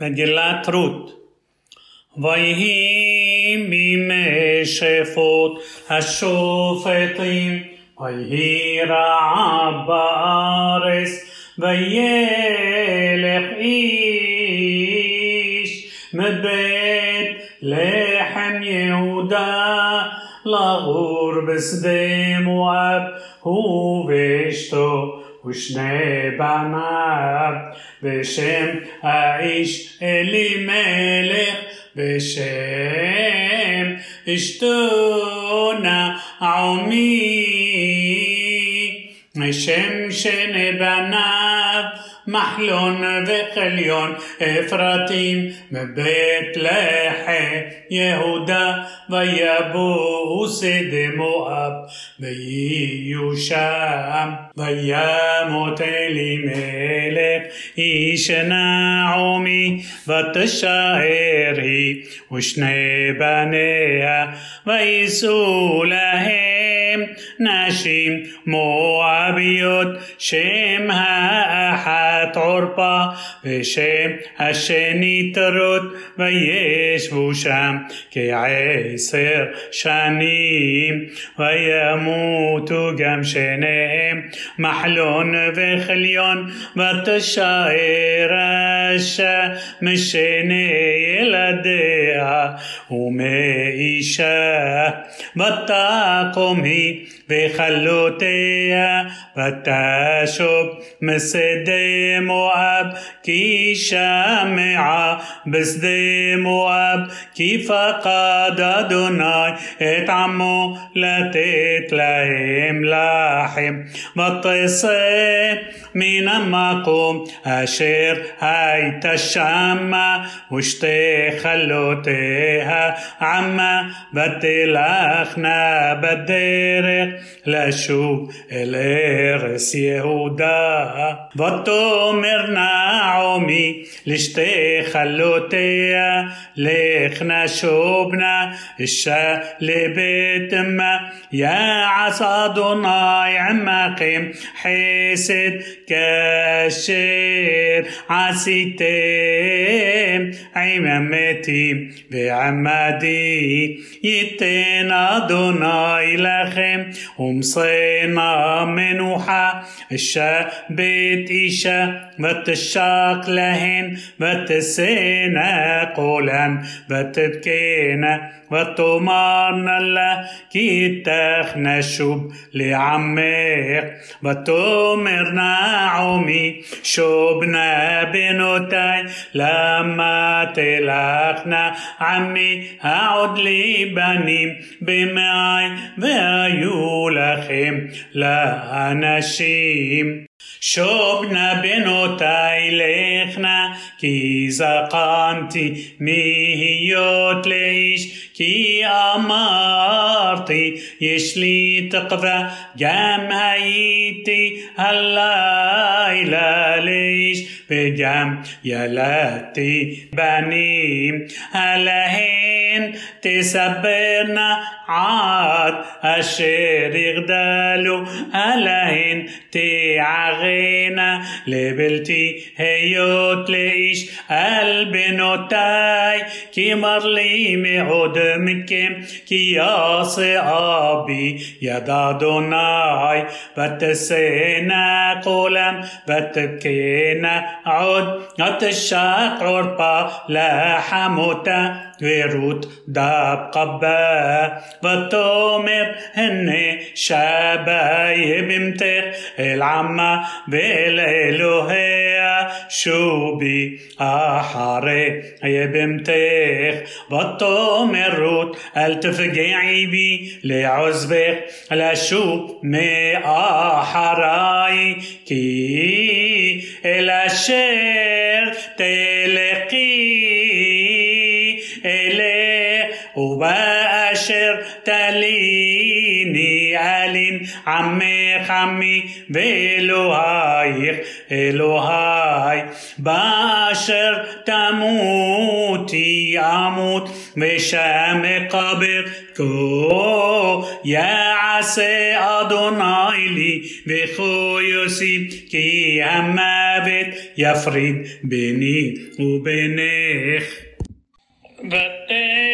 מגילת רות ויהי מימי שפוט השופטים ויהי רעב בארץ וילך איש מבית לחם יהודה לגור בשדה מואב הוא ואשתו ושני בניו בשם האיש אלימלך בשם אשתו נעמי שם שני בניו מחלון וחליון אפרתים מבית לחם יהודה ויבואו שדה מואב ויהיו שם וימות אלימלך איש נעמי ותשאר היא ושני בניה ויישאו להם נשים מואביות שם האחת עורפה ושם השנית רות וישבו שם כעשר שנים וימותו גם שניהם מחלון וחליון ותשאר משני ילדיה ומאישה ותקום قومي بخلوتيا فتاشب مسدي مؤب كي شامعة بسدي مؤب كي فقد دوناي اتعمو لا لهم لاحم بطيصي من المقوم أشير هيت الشامة واشتي خلوتها عما بتلخنا بدي בדרך לשוב אל ארץ יהודה ותאמר נעמי לשתי חלותיה לכנה שובנה אישה לבית אמה יעש אדוני עמכם חסד כאשר עשיתם עם המתים ועמדי ייתן אדוני לכם ומשנה מנוחה אישה בית אישה ותשק להן ותשאנה קולן ותבכינה ותאמרנה לה כי איתך נשוב לעמך ותאמר נעמי שובנה בנותיי למה תלכנה עמי העוד לי בנים لا يلخم لا نشيم שובנה בנותיי לכנה כי זקנתי מהיות לאיש כי אמרתי יש לי תקווה גם הייתי הלילה לאיש וגם ילדתי בנים עליהן תסברנה עד אשר יגדלו עליהן תערנה לבלתי היות לאיש על בנותיי כי מר לי מאוד מכם כי יעשה אבי יד אדוני ותשאנה קולם ותבכינה עוד ותשק עורפה לחמותה ורות דב קבה ותאמר הנה שבי במתך אל بالإلهية شوبي أحري يا بمتيخ بطو مروت التفقي بي لعزبك لشوب مي أحراي كي إلى شير تلقي الي وبأشر تليني אלין עמך עמי ואלוהיך אלוהי, באשר תמותי אמות ושם אקבר כה יעשה אדוני לי וכה יוסיף כי המוות יפריד ביני ובינך. ותרא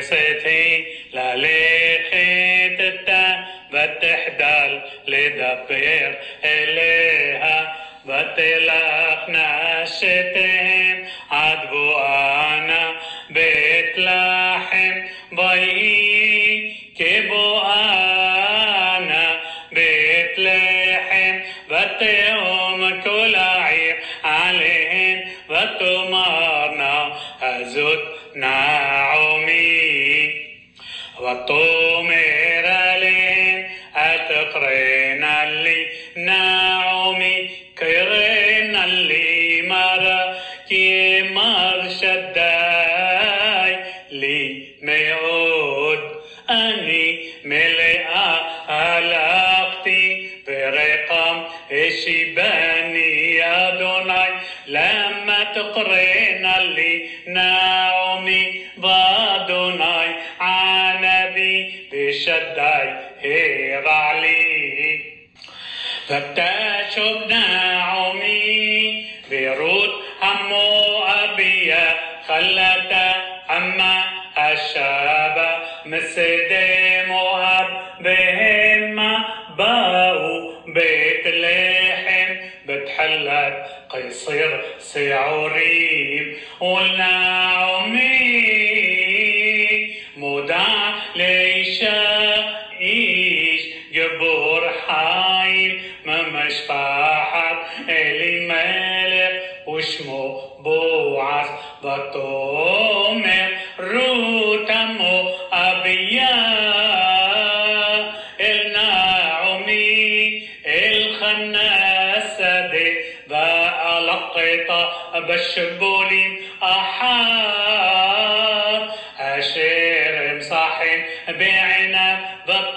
ستحي لليحي التا بتحدال لدبر إليها بتلاخ ناشتهم عدبو أنا بيت لحم بيئي كبو أنا بيت لحم بتهم كل عير عليهم بتمارنا أزود نعم a todos. خلتا أما الشاب مسد مؤاب بهم باو بيت لحم بتحلت قيصر سعوريب والنعمي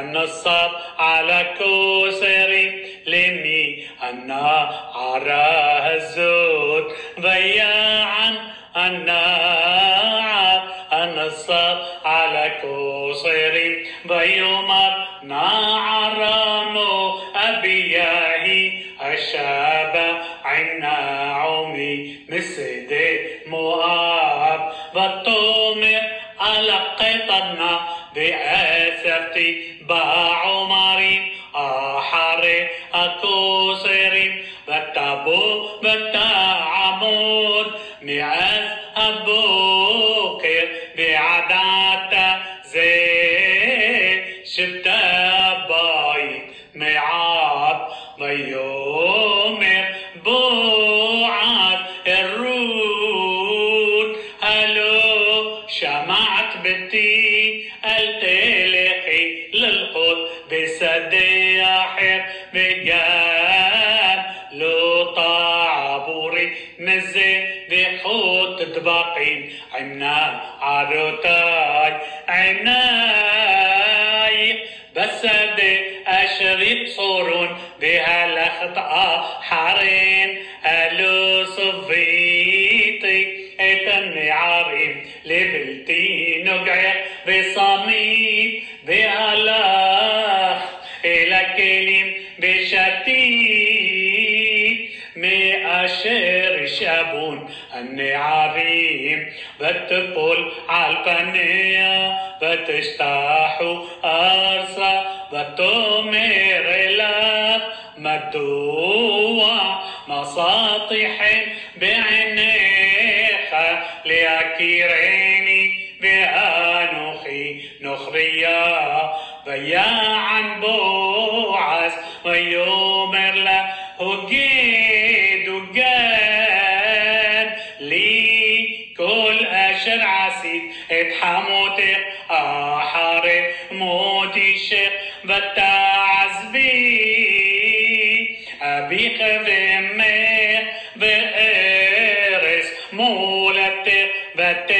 النصب على كوسرين لمي أنا عراه الزود ضياعا النار النصب على كوسرين بيومر نعرمو أبياهي الشاب عنا عمي مسد مؤاب. والطومر على قطنا بأسرتي بعمرين أحر أكوسرين بتابو بتعمود معز أبوكر بعدات زي شبتا بايت معاد ويومر بوعد أشير شابون أني عظيم بتقول عالقنية بتشتاحوا ارصا بتومير لاب مدوع مساطح بعنيخة لأكيريني بها نخي نخريا بيا عن بوعس ويومر له هجي את חמותך, אחרי מותישך ותעזבי, אביך ואמך וארץ מולדתך ותעזבי.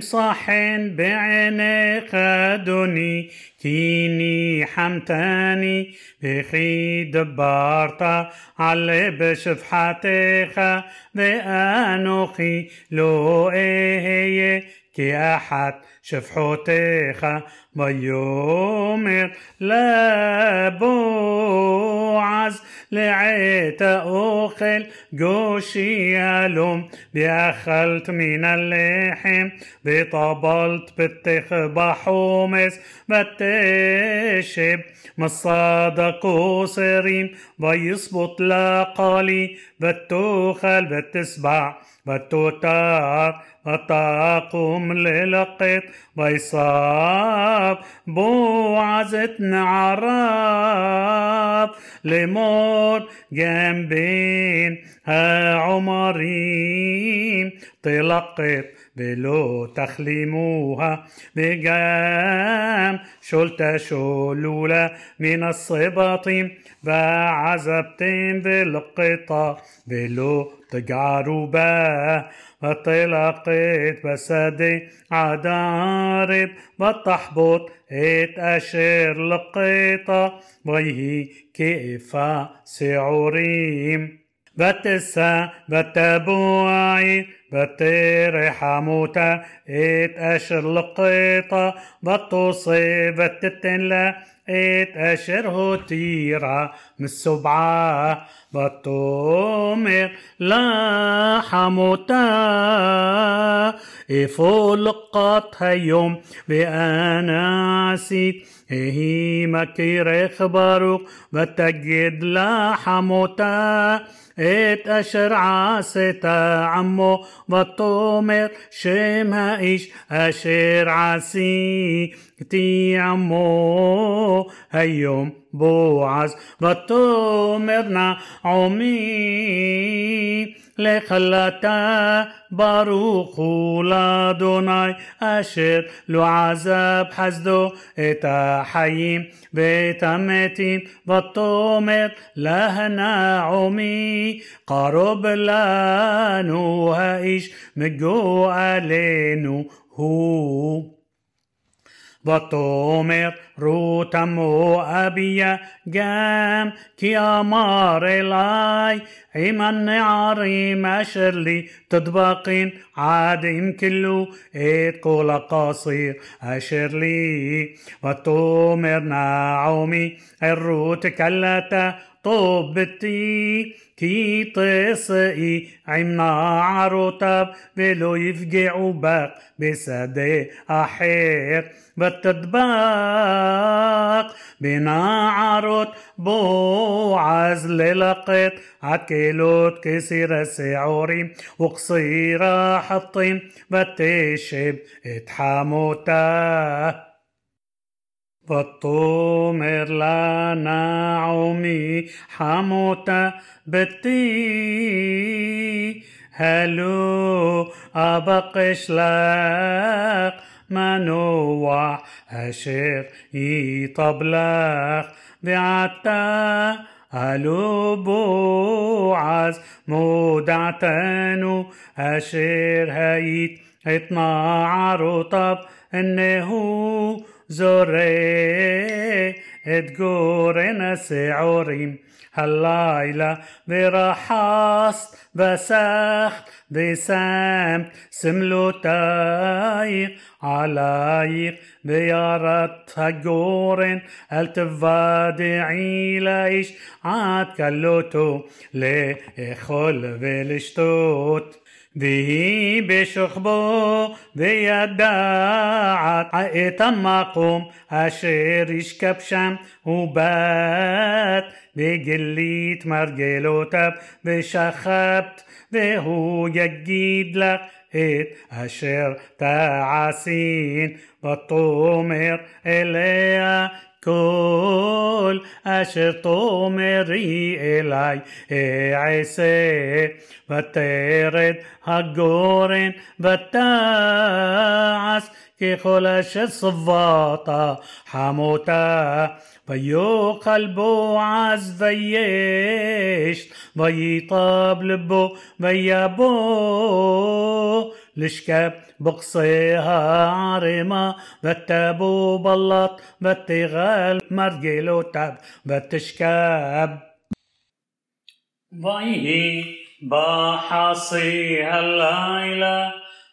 تمسح بعيني خدوني كيني حمتاني بخي دبارتا علي بشفحتيخا ذي أنوخي لو إيه كي كياحت شفحوتيخا بيومير لا بوعز لعيت أوخل جوشي يلوم بأخلت من اللحم بطبلت بتخبى حومس بتشب مصادق وصريم بيصبط لقالي بتوخل بتسبع بتوتار وتقوم للقط ويصاب بوعزة عراب لموت جنبين ها عمرين تلقط ולא תחלימוה וגם שול תשולו לה מן הסבטים ועזבתם ולקטה ולא تجعروا باه وطلقت بسدي عدارب بتحبط ات اشير لقيطة ويهي كيفا سعوريم بتسا بتبوعي بتطير حموتا إيت أشر لقيطة بتصيب تتنلا إيت أشر هتيرة. من السبعة بتومر لا حموتة إفولقتها هيوم بأنا عسيت هي مكير إخبارك بتجد لا حموتا את אשר עשית עמו ותאמר שם האיש אשר עשיתי עמו היום בועז ותאמר נעמי לכלתה ברוך הוא לאדוני אשר לא עזב חסדו את החיים ואת המתים ותאמר לה נעמי קרוב לנו האיש מגואלנו הוא ותאמר רות המואביה גם כי אמר אלי עם הנערים אשר לי תדבקין עד אם כלו את כל הקציר אשר לי ותאמר נעמי אל רות כלתה طوبتي كي طيسئي עם נערותיו ולא יפגעו בך בשדה אחר ותדבק בנערות בועז ללקט עקלות כסיר השעורים וכסיר החטים ותשב את חמותה بالطمر لنا عمي حموتة بتي هلو أبقش لك منوع هشر يطبلخ بعتا قلوبو عز مودعتانو هشر هيت اتنعر طب انه زوري تقورنا سعوري هالليلة برحاس بسخ بسام سملو تايق עלייך וירת הגורן אל תוודעי לאיש עד כלותו לאכול ולשתות. והיא בשוכבו וידעת את המקום אשר ישכב שם ובת וגילית מרגלותיו ושכבת והוא יגיד לך את אשר תעשין ותאמר אליה כל אשר תאמרי אלי אעשה ותרד הגורן ותעש ככל אשר צוות חמותה ויאכל בועז ויש ויטב לבו ויבוא לשכב بقصي عارمة بتابو بلط بتغال مرجلو تاب بتشكاب ויהי בחסי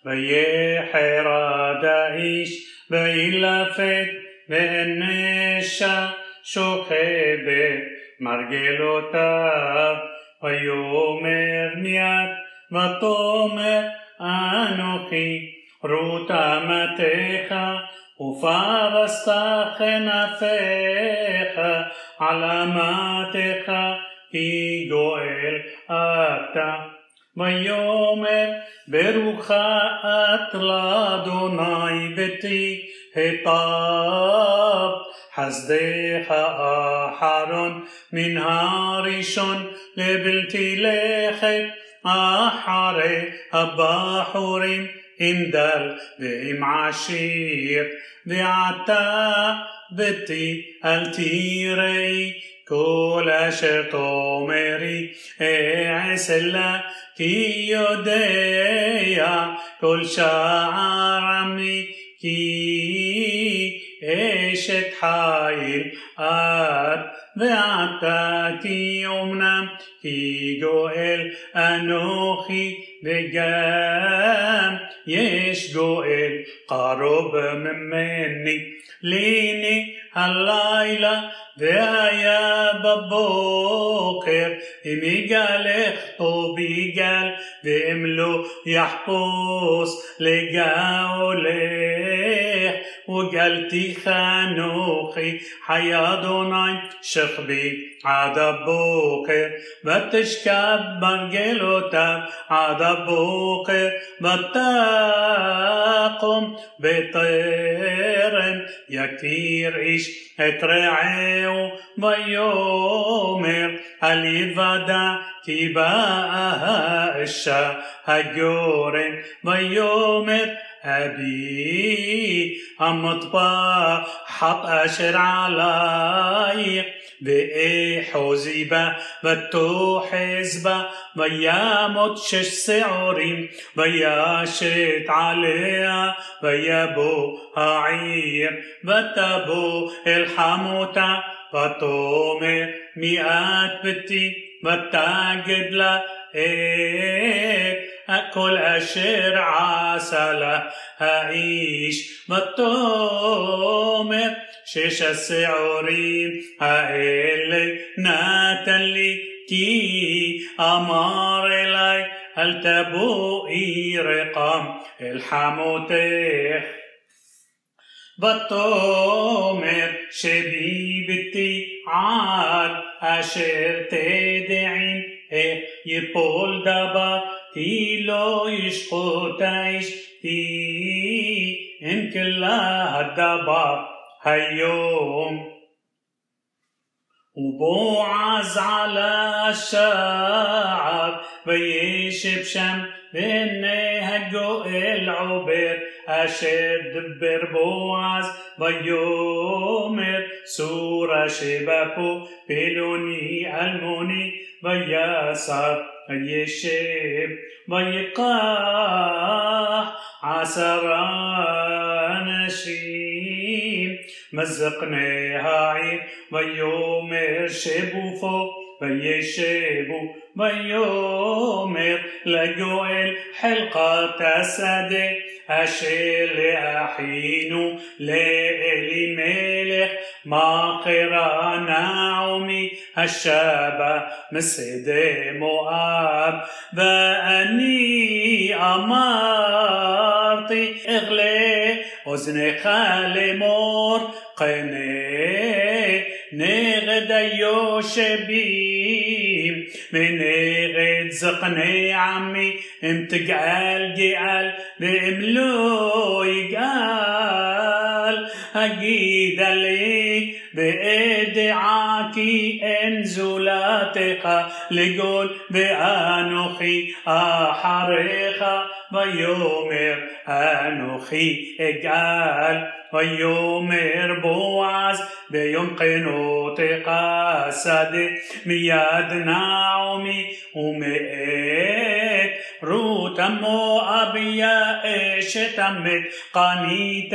הלילה ויחרד האיש וילפת ונשה שוכבת מרגלותיו. ויאמר מיד ותאמר אנוכי רות אמתך ופרסת כנפיך על אמתך כי גואל אתה ויאמר ברוכה את לאדוני ביתי היטב חסדך האחרון מן הראשון לבלתי לכת אחרי הבחורים עם דל ועם עשיר ועתה ביתי אל תראי כל אשר תאמרי אעשה לה כי יודע כל שער עמי כי אשת חיל את ועתה כי אמנם כי גואל אנוכי וגם יש גואל קרוב ממני ליני הלילה והיה בבוקר אם יגלך טוב יגל ואם לא יחפוש לגאולך וגלתיך אנוכי חי אדוני שכבי עד הבוקר ותשכב מרגלותיו עד הבוקר ותקום בטרם יכיר איש את רעהו ויאמר אל יוודע כי באה האישה הגורן ויאמר أبي המוטבע חט אשר עלייך ואחוזי בה ותאחז בה וימות שש שעורים וישת עליה ויבוא העיר ותבוא אל חמותה ותאמר מי את ביתי ותגד לה את أكل أشير عسلة هعيش مطومة. شيش السعورين هقلي ناتلي كي أمار لي هل تبوئي رقم الحموتي بطومر شبيبتي عاد أشير تدعين איך יפול דבר כי לא ישקוט האיש כי אם כילה הדבר היום ובועז עלה השער וישב שם והנה הגואל עובר אשר דיבר בועז ויאמר סורה שבה פה פלוני אלמוני بياسر يشب ويقاح عسرا نشيم مزقناها عين ويوم الشب فوق העיר, ויאמר שבו פה וישבו ויאמר לגואל חלקת השדה אשר לאחינו לאלימלך מכרה נעמי השבה משדה מואב ואני אמרתי אגלה אוזנך לאמור קנה נגד היושבים ונגד זקני עמי אם תגאל גאל ואם לא יגאל הגידה לי ואדעה כי אין זולתך לגול ואנוכי אחריך ויאמר אנוכי אגאל ויאמר בועז ביום קנותך שדה מיד נעמי ומאת רות המואביה אשת המת קנית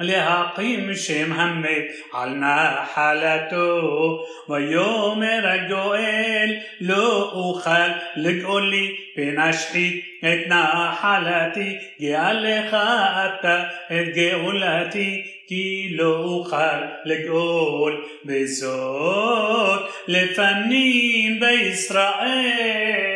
להקים שם המת. על נחלתו ויאמר הגואל לא אוכל לגאולי פן אשחית את נחלתי גאל לך אתה את גאולתי כי לא אוכל לגאול. בזאת לפנים בישראל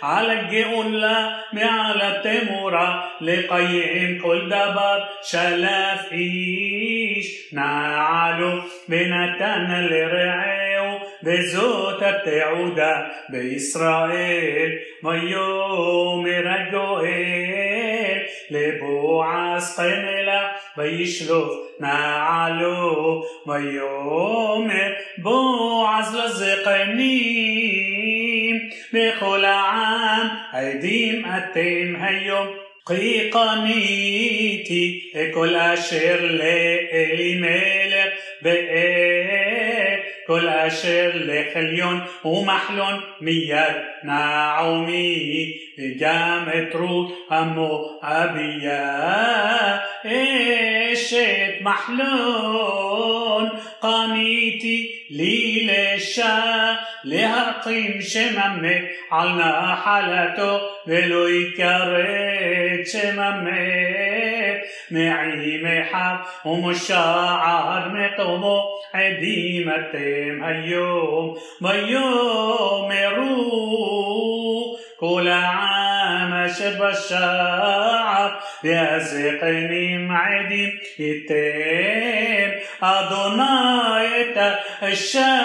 על הגאולה מעל התמורה לקיים כל דבר שלף איש נעלו ונתן לרעהו וזאת התעודה בישראל ויאמר הגואל לבועז חנלה וישלוף נעלו ויאמר בועז לזקנים בכל העם עדים אתם היום. כי קניתי כל אשר לאלימלך בעת כל אשר לחליון ומחלון מיד נעמי וגם את רות המואביה אשת מחלון קניתי לי לשה להרקים שם המת על נחלתו ve lo yikare chemame معي محب ومشاعر مطمو عديمتهم هيوم ويوم روح كل عام شرب الشعب يا سقني معدي يتم את האשה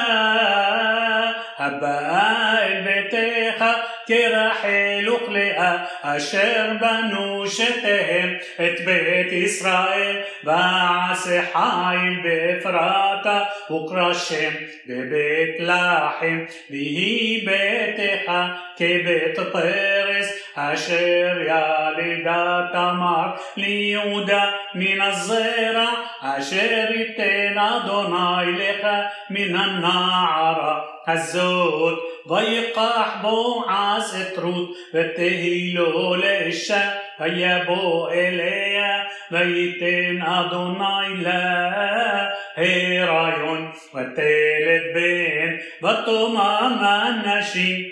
הבאה אל ביתך כרחל וכלאה אשר בנו שתיהם את בית ישראל ועשה חיל באפרתה וקרשם בבית לחם ויהי ביתך כבית פרס אשר ילידה תמר ליהודה מן הזרע אשר ייתן אדוני לך מן הנערה הזאת ויקח בועז את רות ותהי לו לאישה ויבוא אליה וייתן אדוני לה הריון ותלת בן ותאמר הנשים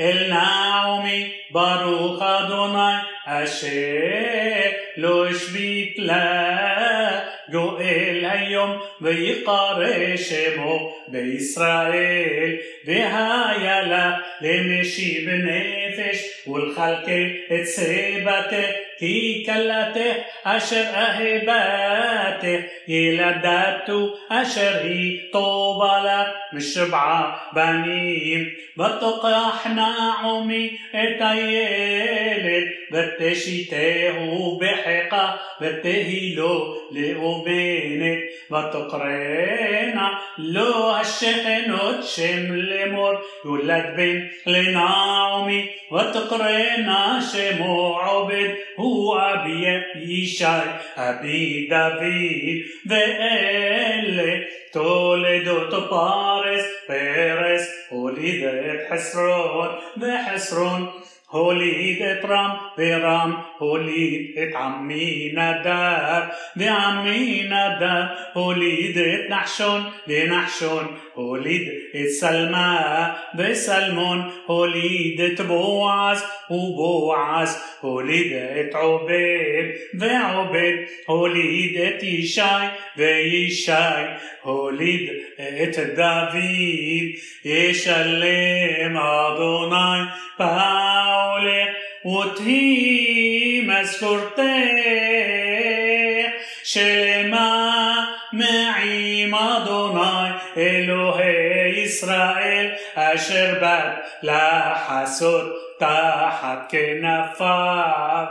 אל נעמי ברוך אדוני אשר לא השבית לה גואל היום ויקרא שמו בישראל והיה לה למשיב נפש ולכלכל את שיבתך כי כלתך אשר אהבתך ילדתו אשר היא טובה לך משבעה בנים ותוקח נעמי את הילד ותשיתהו בחיקה ותהי לו לאומנת ותקרנה לו השכנות שם לאמור יולד בן לנעמי ותקרנה שמו עובד הוא אבי ישי אבי דוד ואלה תולדות פרס פרס הוליד את חסרון هوليد اترام برام هوليد ات عمي ناداب بعمي ناداب هوليد ات نحشون بنحشون נחשון, ונחשון הוליד את סלמה, וסלמון הוליד את בועז, ובועז הוליד את עובד, ועובד הוליד את ישי, וישי הוליד את דוד, ישלם אדוני פעולך ותהי משכורתך שלמה מעם אדוני אלוהי ישראל אשר באת לחסות תחת כנפיו